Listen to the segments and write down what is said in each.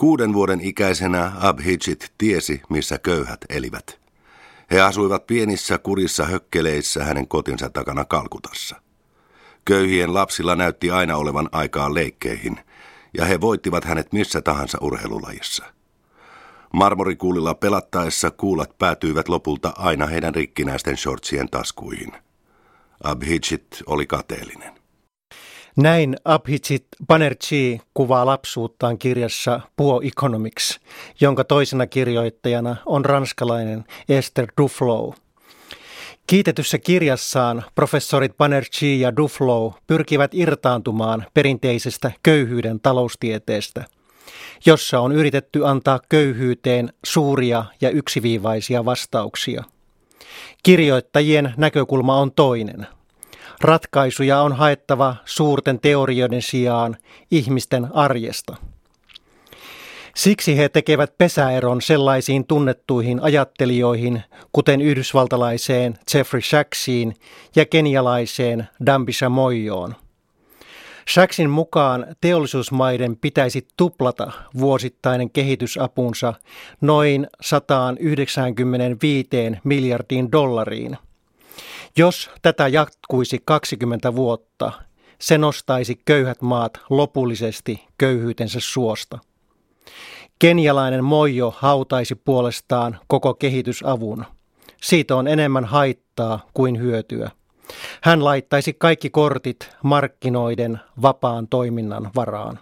Kuuden vuoden ikäisenä Abhijit tiesi, missä köyhät elivät. He asuivat pienissä kurissa hökkeleissä hänen kotinsa takana Kalkutassa. Köyhien lapsilla näytti aina olevan aikaa leikkeihin, ja he voittivat hänet missä tahansa urheilulajissa. Marmorikuulilla pelattaessa kuulat päätyivät lopulta aina heidän rikkinäisten shortsien taskuihin. Abhijit oli kateellinen. Näin Abhijit Banerjee kuvaa lapsuuttaan kirjassa Puo Economics, jonka toisena kirjoittajana on ranskalainen Esther Duflo. Kiitetyssä kirjassaan professorit Banerjee ja Duflo pyrkivät irtaantumaan perinteisestä köyhyyden taloustieteestä, jossa on yritetty antaa köyhyyteen suuria ja yksiviivaisia vastauksia. Kirjoittajien näkökulma on toinen – Ratkaisuja on haettava suurten teorioiden sijaan ihmisten arjesta. Siksi he tekevät pesäeron sellaisiin tunnettuihin ajattelijoihin, kuten yhdysvaltalaiseen Jeffrey Sachsiin ja kenialaiseen Dambisa Moyoon. Sachsin mukaan teollisuusmaiden pitäisi tuplata vuosittainen kehitysapunsa noin 195 miljardiin dollariin – jos tätä jatkuisi 20 vuotta, se nostaisi köyhät maat lopullisesti köyhyytensä suosta. Kenialainen Mojo hautaisi puolestaan koko kehitysavun. Siitä on enemmän haittaa kuin hyötyä. Hän laittaisi kaikki kortit markkinoiden vapaan toiminnan varaan.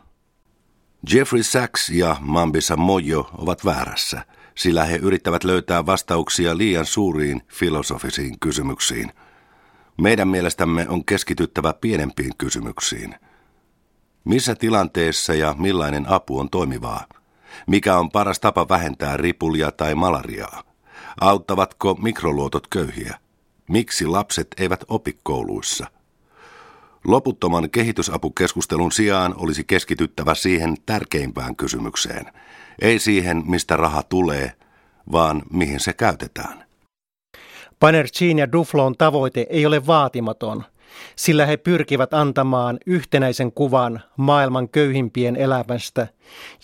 Jeffrey Sachs ja Mambisa Mojo ovat väärässä, sillä he yrittävät löytää vastauksia liian suuriin filosofisiin kysymyksiin – meidän mielestämme on keskityttävä pienempiin kysymyksiin. Missä tilanteessa ja millainen apu on toimivaa? Mikä on paras tapa vähentää ripulia tai malariaa? Auttavatko mikroluotot köyhiä? Miksi lapset eivät opi kouluissa? Loputtoman kehitysapukeskustelun sijaan olisi keskityttävä siihen tärkeimpään kysymykseen. Ei siihen, mistä raha tulee, vaan mihin se käytetään. Banerjeen ja Duflon tavoite ei ole vaatimaton, sillä he pyrkivät antamaan yhtenäisen kuvan maailman köyhimpien elämästä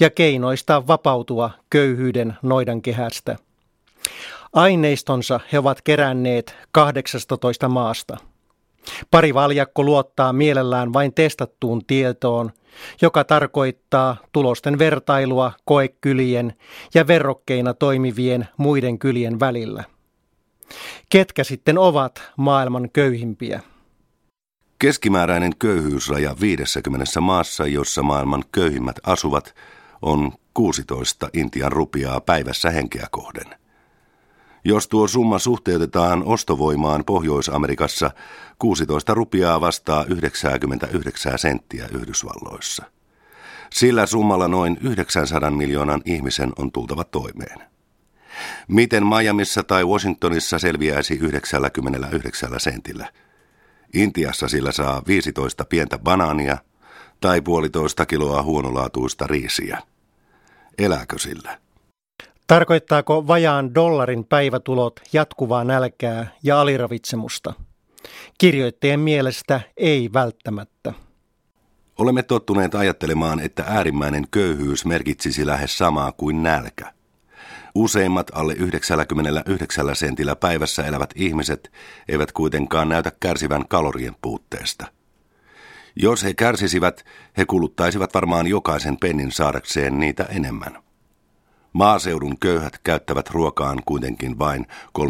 ja keinoista vapautua köyhyyden noidan kehästä. Aineistonsa he ovat keränneet 18 maasta. Pari valjakko luottaa mielellään vain testattuun tietoon, joka tarkoittaa tulosten vertailua koekylien ja verrokkeina toimivien muiden kylien välillä. Ketkä sitten ovat maailman köyhimpiä? Keskimääräinen köyhyysraja 50 maassa, jossa maailman köyhimmät asuvat, on 16 Intian rupiaa päivässä henkeä kohden. Jos tuo summa suhteutetaan ostovoimaan Pohjois-Amerikassa, 16 rupiaa vastaa 99 senttiä Yhdysvalloissa. Sillä summalla noin 900 miljoonan ihmisen on tultava toimeen. Miten Miamiissa tai Washingtonissa selviäisi 99 sentillä? Intiassa sillä saa 15 pientä banaania tai puolitoista kiloa huonolaatuista riisiä. Elääkö sillä? Tarkoittaako vajaan dollarin päivätulot jatkuvaa nälkää ja aliravitsemusta? Kirjoittajien mielestä ei välttämättä. Olemme tottuneet ajattelemaan, että äärimmäinen köyhyys merkitsisi lähes samaa kuin nälkä. Useimmat alle 99 sentillä päivässä elävät ihmiset eivät kuitenkaan näytä kärsivän kalorien puutteesta. Jos he kärsisivät, he kuluttaisivat varmaan jokaisen pennin saadakseen niitä enemmän. Maaseudun köyhät käyttävät ruokaan kuitenkin vain 36-79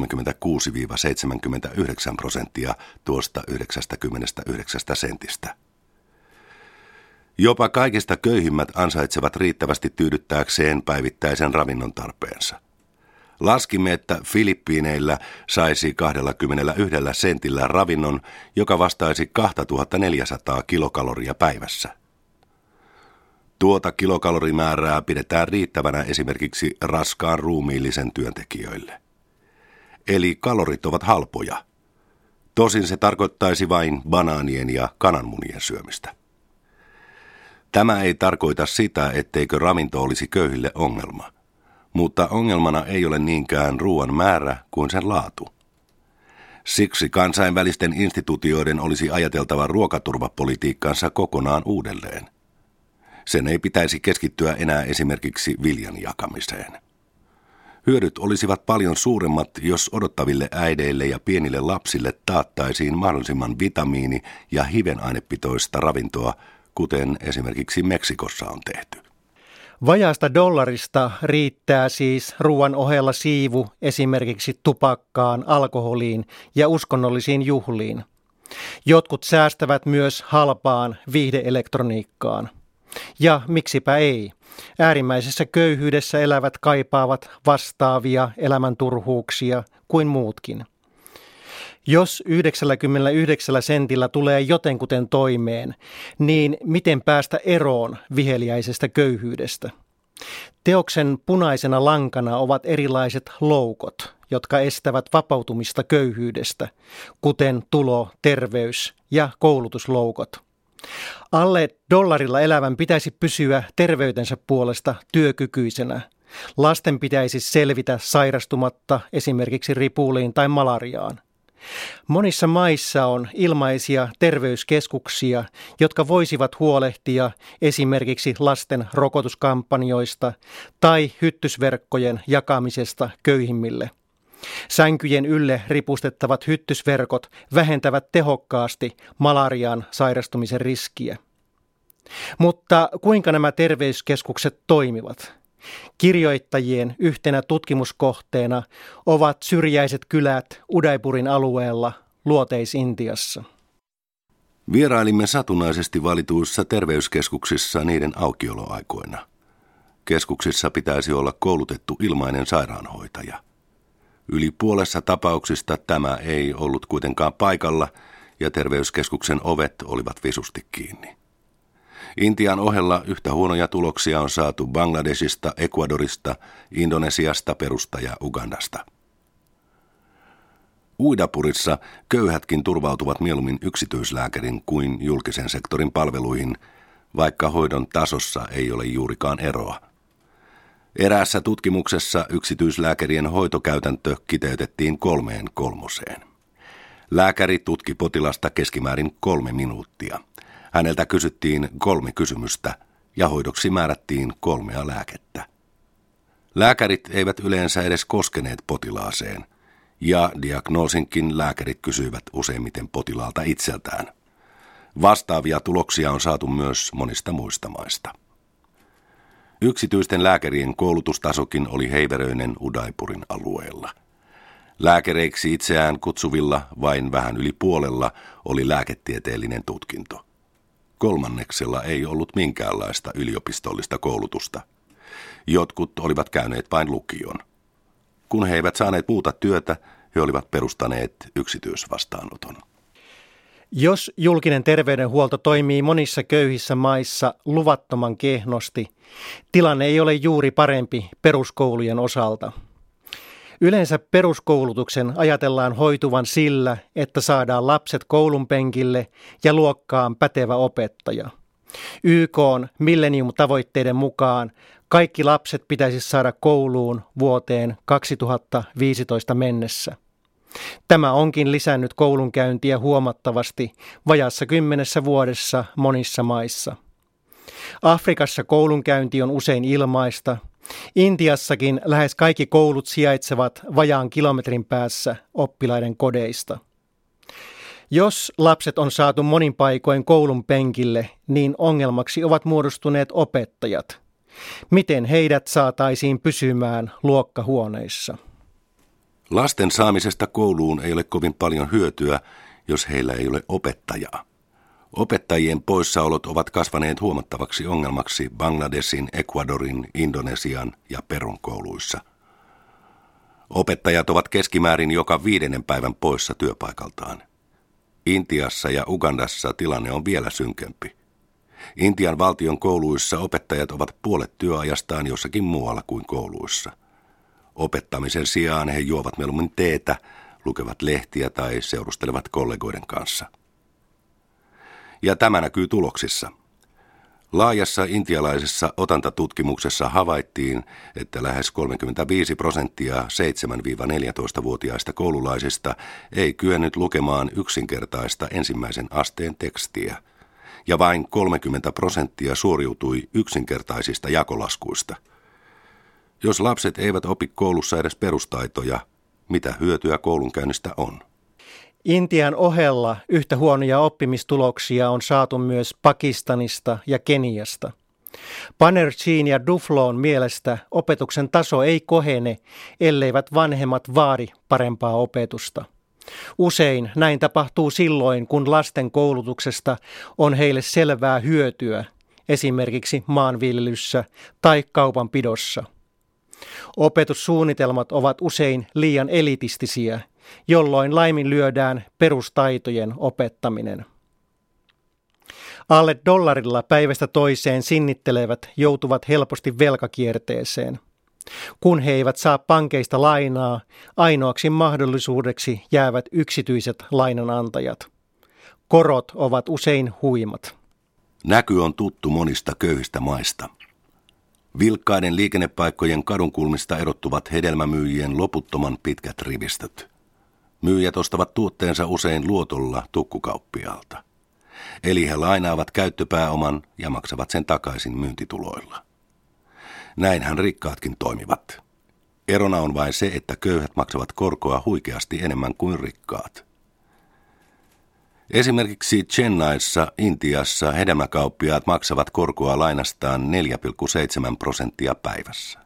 prosenttia tuosta 99 sentistä. Jopa kaikista köyhimmät ansaitsevat riittävästi tyydyttääkseen päivittäisen ravinnon tarpeensa. Laskimme, että Filippiineillä saisi 21 sentillä ravinnon, joka vastaisi 2400 kilokaloria päivässä. Tuota kilokalorimäärää pidetään riittävänä esimerkiksi raskaan ruumiillisen työntekijöille. Eli kalorit ovat halpoja. Tosin se tarkoittaisi vain banaanien ja kananmunien syömistä. Tämä ei tarkoita sitä, etteikö ravinto olisi köyhille ongelma, mutta ongelmana ei ole niinkään ruoan määrä kuin sen laatu. Siksi kansainvälisten instituutioiden olisi ajateltava ruokaturvapolitiikkaansa kokonaan uudelleen. Sen ei pitäisi keskittyä enää esimerkiksi viljan jakamiseen. Hyödyt olisivat paljon suuremmat, jos odottaville äideille ja pienille lapsille taattaisiin mahdollisimman vitamiini- ja hivenainepitoista ravintoa, kuten esimerkiksi Meksikossa on tehty. Vajaasta dollarista riittää siis ruoan ohella siivu esimerkiksi tupakkaan, alkoholiin ja uskonnollisiin juhliin. Jotkut säästävät myös halpaan viihdeelektroniikkaan. Ja miksipä ei? Äärimmäisessä köyhyydessä elävät kaipaavat vastaavia elämänturhuuksia kuin muutkin. Jos 99 sentillä tulee jotenkuten toimeen, niin miten päästä eroon viheliäisestä köyhyydestä? Teoksen punaisena lankana ovat erilaiset loukot, jotka estävät vapautumista köyhyydestä, kuten tulo, terveys ja koulutusloukot. Alle dollarilla elävän pitäisi pysyä terveytensä puolesta työkykyisenä. Lasten pitäisi selvitä sairastumatta esimerkiksi ripuliin tai malariaan. Monissa maissa on ilmaisia terveyskeskuksia, jotka voisivat huolehtia esimerkiksi lasten rokotuskampanjoista tai hyttysverkkojen jakamisesta köyhimmille. Sänkyjen ylle ripustettavat hyttysverkot vähentävät tehokkaasti malariaan sairastumisen riskiä. Mutta kuinka nämä terveyskeskukset toimivat? Kirjoittajien yhtenä tutkimuskohteena ovat syrjäiset kylät Udaipurin alueella Luoteis-Intiassa. Vierailimme satunnaisesti valituissa terveyskeskuksissa niiden aukioloaikoina. Keskuksissa pitäisi olla koulutettu ilmainen sairaanhoitaja. Yli puolessa tapauksista tämä ei ollut kuitenkaan paikalla ja terveyskeskuksen ovet olivat visusti kiinni. Intian ohella yhtä huonoja tuloksia on saatu Bangladesista, Ecuadorista, Indonesiasta, Perusta ja Ugandasta. Uidapurissa köyhätkin turvautuvat mieluummin yksityislääkärin kuin julkisen sektorin palveluihin, vaikka hoidon tasossa ei ole juurikaan eroa. Eräässä tutkimuksessa yksityislääkärien hoitokäytäntö kiteytettiin kolmeen kolmoseen. Lääkäri tutki potilasta keskimäärin kolme minuuttia – Häneltä kysyttiin kolme kysymystä ja hoidoksi määrättiin kolmea lääkettä. Lääkärit eivät yleensä edes koskeneet potilaaseen, ja diagnoosinkin lääkärit kysyivät useimmiten potilaalta itseltään. Vastaavia tuloksia on saatu myös monista muista maista. Yksityisten lääkärien koulutustasokin oli heiveröinen Udaipurin alueella. Lääkäreiksi itseään kutsuvilla vain vähän yli puolella oli lääketieteellinen tutkinto. Kolmanneksella ei ollut minkäänlaista yliopistollista koulutusta. Jotkut olivat käyneet vain lukion. Kun he eivät saaneet muuta työtä, he olivat perustaneet yksityisvastaanoton. Jos julkinen terveydenhuolto toimii monissa köyhissä maissa luvattoman kehnosti, tilanne ei ole juuri parempi peruskoulujen osalta. Yleensä peruskoulutuksen ajatellaan hoituvan sillä, että saadaan lapset koulun penkille ja luokkaan pätevä opettaja. YK on millennium-tavoitteiden mukaan kaikki lapset pitäisi saada kouluun vuoteen 2015 mennessä. Tämä onkin lisännyt koulunkäyntiä huomattavasti vajassa kymmenessä vuodessa monissa maissa. Afrikassa koulunkäynti on usein ilmaista – Intiassakin lähes kaikki koulut sijaitsevat vajaan kilometrin päässä oppilaiden kodeista. Jos lapset on saatu monin paikoin koulun penkille, niin ongelmaksi ovat muodostuneet opettajat. Miten heidät saataisiin pysymään luokkahuoneissa? Lasten saamisesta kouluun ei ole kovin paljon hyötyä, jos heillä ei ole opettajaa. Opettajien poissaolot ovat kasvaneet huomattavaksi ongelmaksi Bangladesin, Ecuadorin, Indonesian ja Perun kouluissa. Opettajat ovat keskimäärin joka viidennen päivän poissa työpaikaltaan. Intiassa ja Ugandassa tilanne on vielä synkempi. Intian valtion kouluissa opettajat ovat puolet työajastaan jossakin muualla kuin kouluissa. Opettamisen sijaan he juovat mieluummin teetä, lukevat lehtiä tai seurustelevat kollegoiden kanssa – ja tämä näkyy tuloksissa. Laajassa intialaisessa otantatutkimuksessa havaittiin, että lähes 35 prosenttia 7-14-vuotiaista koululaisista ei kyennyt lukemaan yksinkertaista ensimmäisen asteen tekstiä, ja vain 30 prosenttia suoriutui yksinkertaisista jakolaskuista. Jos lapset eivät opi koulussa edes perustaitoja, mitä hyötyä koulunkäynnistä on? Intian ohella yhtä huonoja oppimistuloksia on saatu myös Pakistanista ja Keniasta. Panerchin ja Dufloon mielestä opetuksen taso ei kohene, elleivät vanhemmat vaadi parempaa opetusta. Usein näin tapahtuu silloin, kun lasten koulutuksesta on heille selvää hyötyä, esimerkiksi maanviljelyssä tai kaupanpidossa. Opetussuunnitelmat ovat usein liian elitistisiä, jolloin laiminlyödään perustaitojen opettaminen. Alle dollarilla päivästä toiseen sinnittelevät joutuvat helposti velkakierteeseen. Kun he eivät saa pankeista lainaa, ainoaksi mahdollisuudeksi jäävät yksityiset lainanantajat. Korot ovat usein huimat. Näky on tuttu monista köyhistä maista. Vilkkaiden liikennepaikkojen kadunkulmista erottuvat hedelmämyyjien loputtoman pitkät rivistöt. Myyjät ostavat tuotteensa usein luotolla tukkukauppiaalta. Eli he lainaavat käyttöpääoman ja maksavat sen takaisin myyntituloilla. Näinhän rikkaatkin toimivat. Erona on vain se, että köyhät maksavat korkoa huikeasti enemmän kuin rikkaat. Esimerkiksi Chennaissa, Intiassa, hedelmäkauppiaat maksavat korkoa lainastaan 4,7 prosenttia päivässä.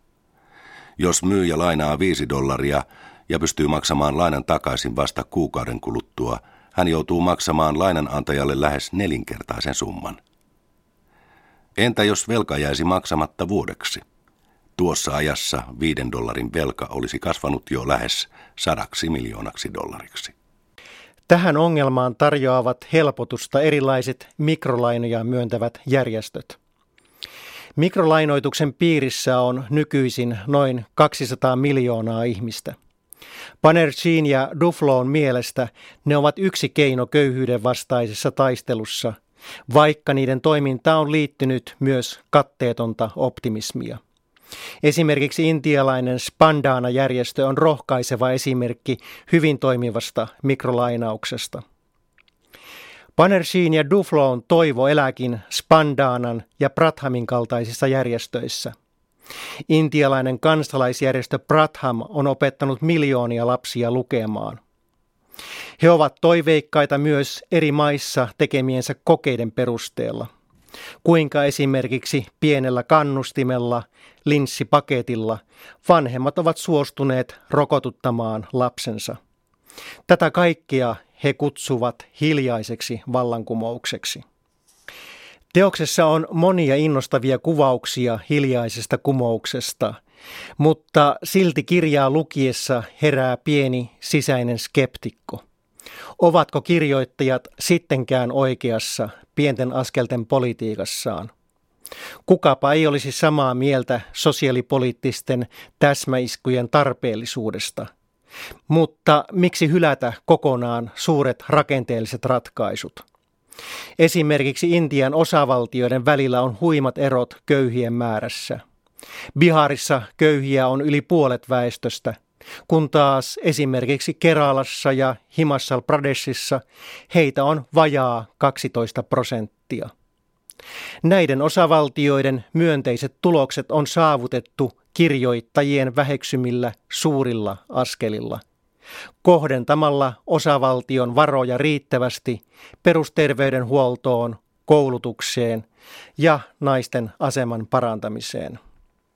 Jos myyjä lainaa 5 dollaria ja pystyy maksamaan lainan takaisin vasta kuukauden kuluttua, hän joutuu maksamaan lainanantajalle lähes nelinkertaisen summan. Entä jos velka jäisi maksamatta vuodeksi? Tuossa ajassa viiden dollarin velka olisi kasvanut jo lähes sadaksi miljoonaksi dollariksi. Tähän ongelmaan tarjoavat helpotusta erilaiset mikrolainoja myöntävät järjestöt. Mikrolainoituksen piirissä on nykyisin noin 200 miljoonaa ihmistä. Panerchin ja Dufloon mielestä ne ovat yksi keino köyhyyden vastaisessa taistelussa, vaikka niiden toiminta on liittynyt myös katteetonta optimismia. Esimerkiksi intialainen Spandana-järjestö on rohkaiseva esimerkki hyvin toimivasta mikrolainauksesta. Panershin ja Dufloon toivo eläkin Spandanan ja Prathamin kaltaisissa järjestöissä. Intialainen kansalaisjärjestö Pratham on opettanut miljoonia lapsia lukemaan. He ovat toiveikkaita myös eri maissa tekemiensä kokeiden perusteella – kuinka esimerkiksi pienellä kannustimella, linssipaketilla, vanhemmat ovat suostuneet rokotuttamaan lapsensa. Tätä kaikkea he kutsuvat hiljaiseksi vallankumoukseksi. Teoksessa on monia innostavia kuvauksia hiljaisesta kumouksesta, mutta silti kirjaa lukiessa herää pieni sisäinen skeptikko. Ovatko kirjoittajat sittenkään oikeassa pienten askelten politiikassaan? Kukapa ei olisi samaa mieltä sosiaalipoliittisten täsmäiskujen tarpeellisuudesta. Mutta miksi hylätä kokonaan suuret rakenteelliset ratkaisut? Esimerkiksi Intian osavaltioiden välillä on huimat erot köyhien määrässä. Biharissa köyhiä on yli puolet väestöstä – kun taas esimerkiksi Keralassa ja Himachal Pradeshissa heitä on vajaa 12 prosenttia. Näiden osavaltioiden myönteiset tulokset on saavutettu kirjoittajien väheksymillä suurilla askelilla. Kohdentamalla osavaltion varoja riittävästi perusterveydenhuoltoon, koulutukseen ja naisten aseman parantamiseen.